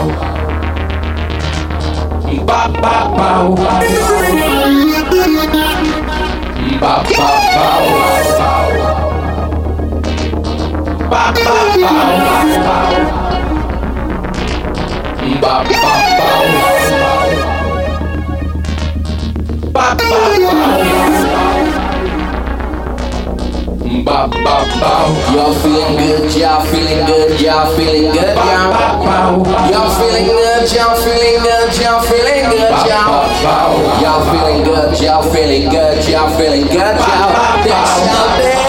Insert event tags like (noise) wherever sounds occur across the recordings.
Ba Ba ba ba Y'all feeling good, y'all feeling good, y'all feeling good, y'all. Y'all feeling good, y'all feeling good, y'all feeling good, y'all. Y'all feeling good, y'all feeling good, y'all feeling good, y'all. That's how down.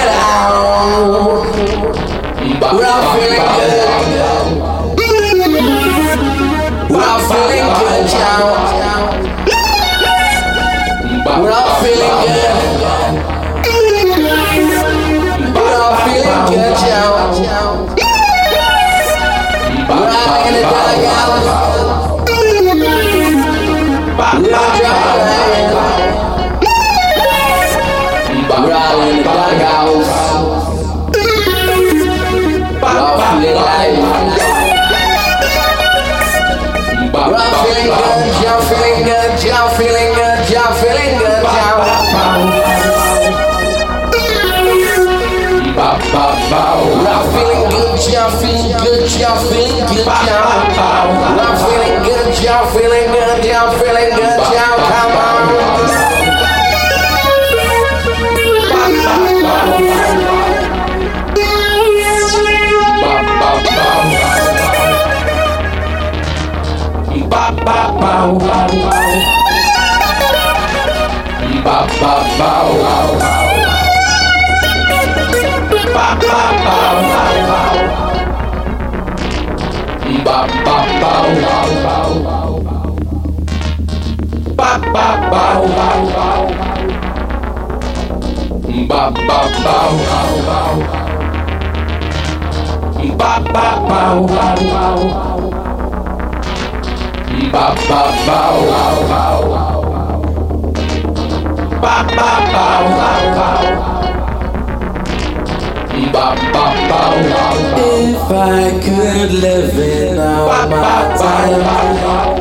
Y'all feeling good, y'all feeling good, y'all feeling If I could live in all my time,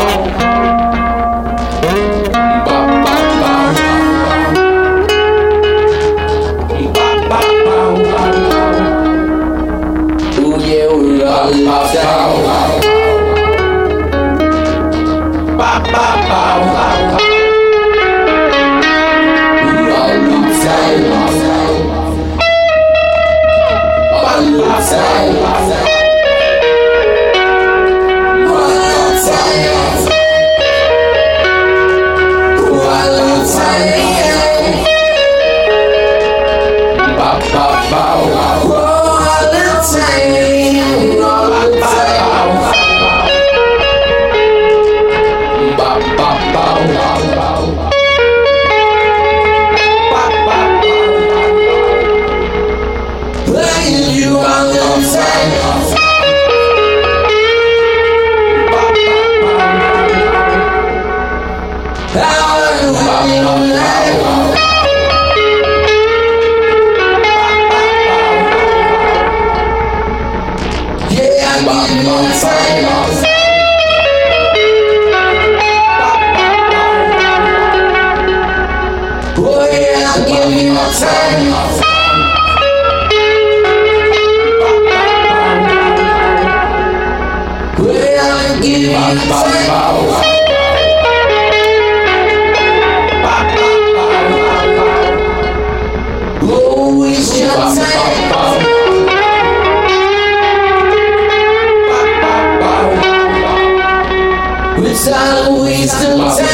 Yeah, I give you time. Oh yeah, give you time. Well, I give time. It's always the time.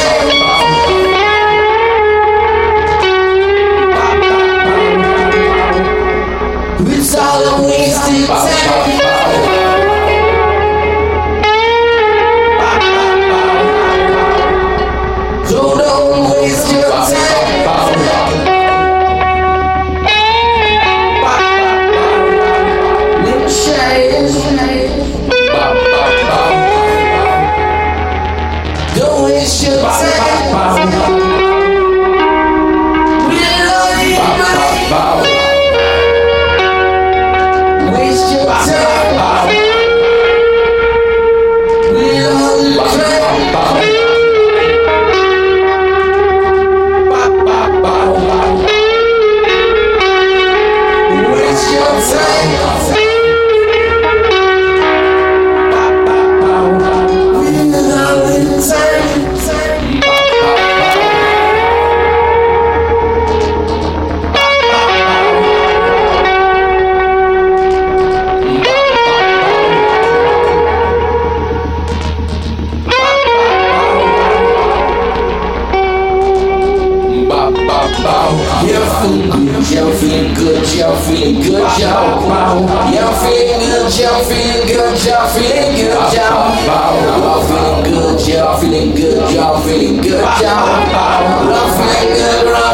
Feeling good, y'all feeling good, y'all. (laughs) Y'all feeling good,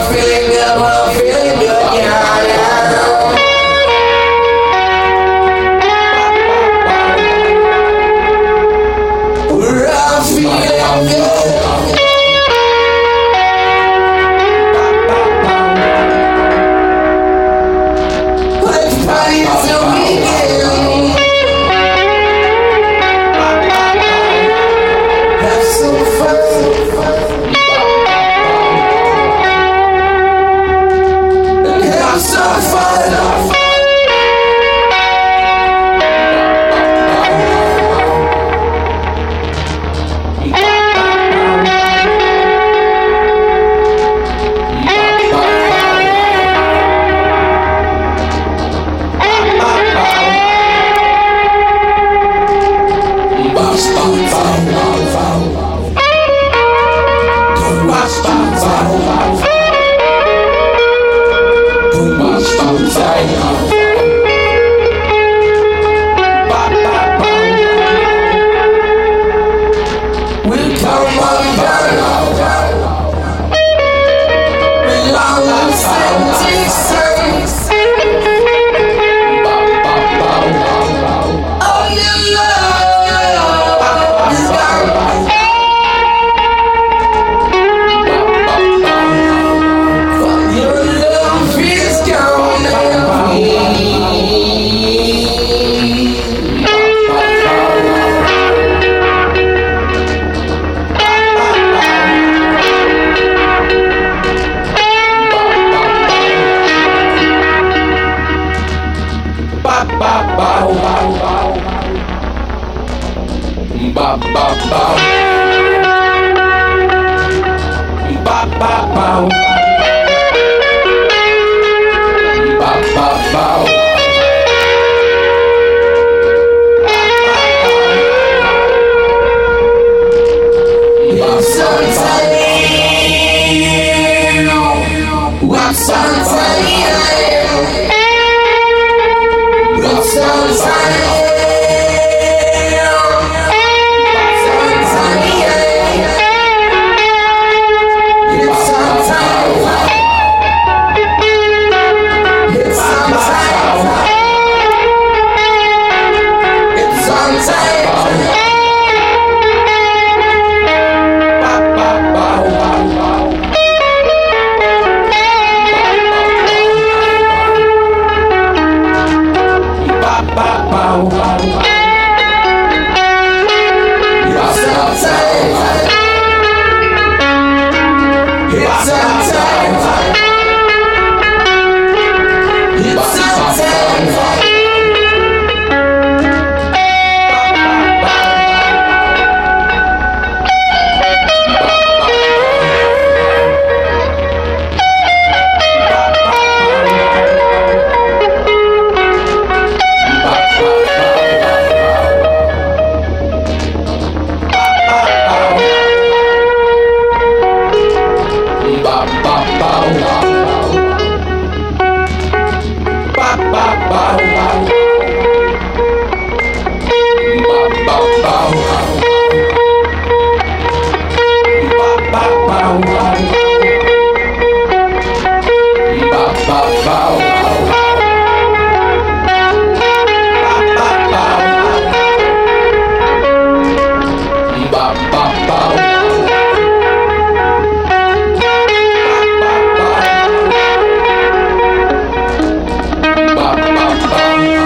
Oh,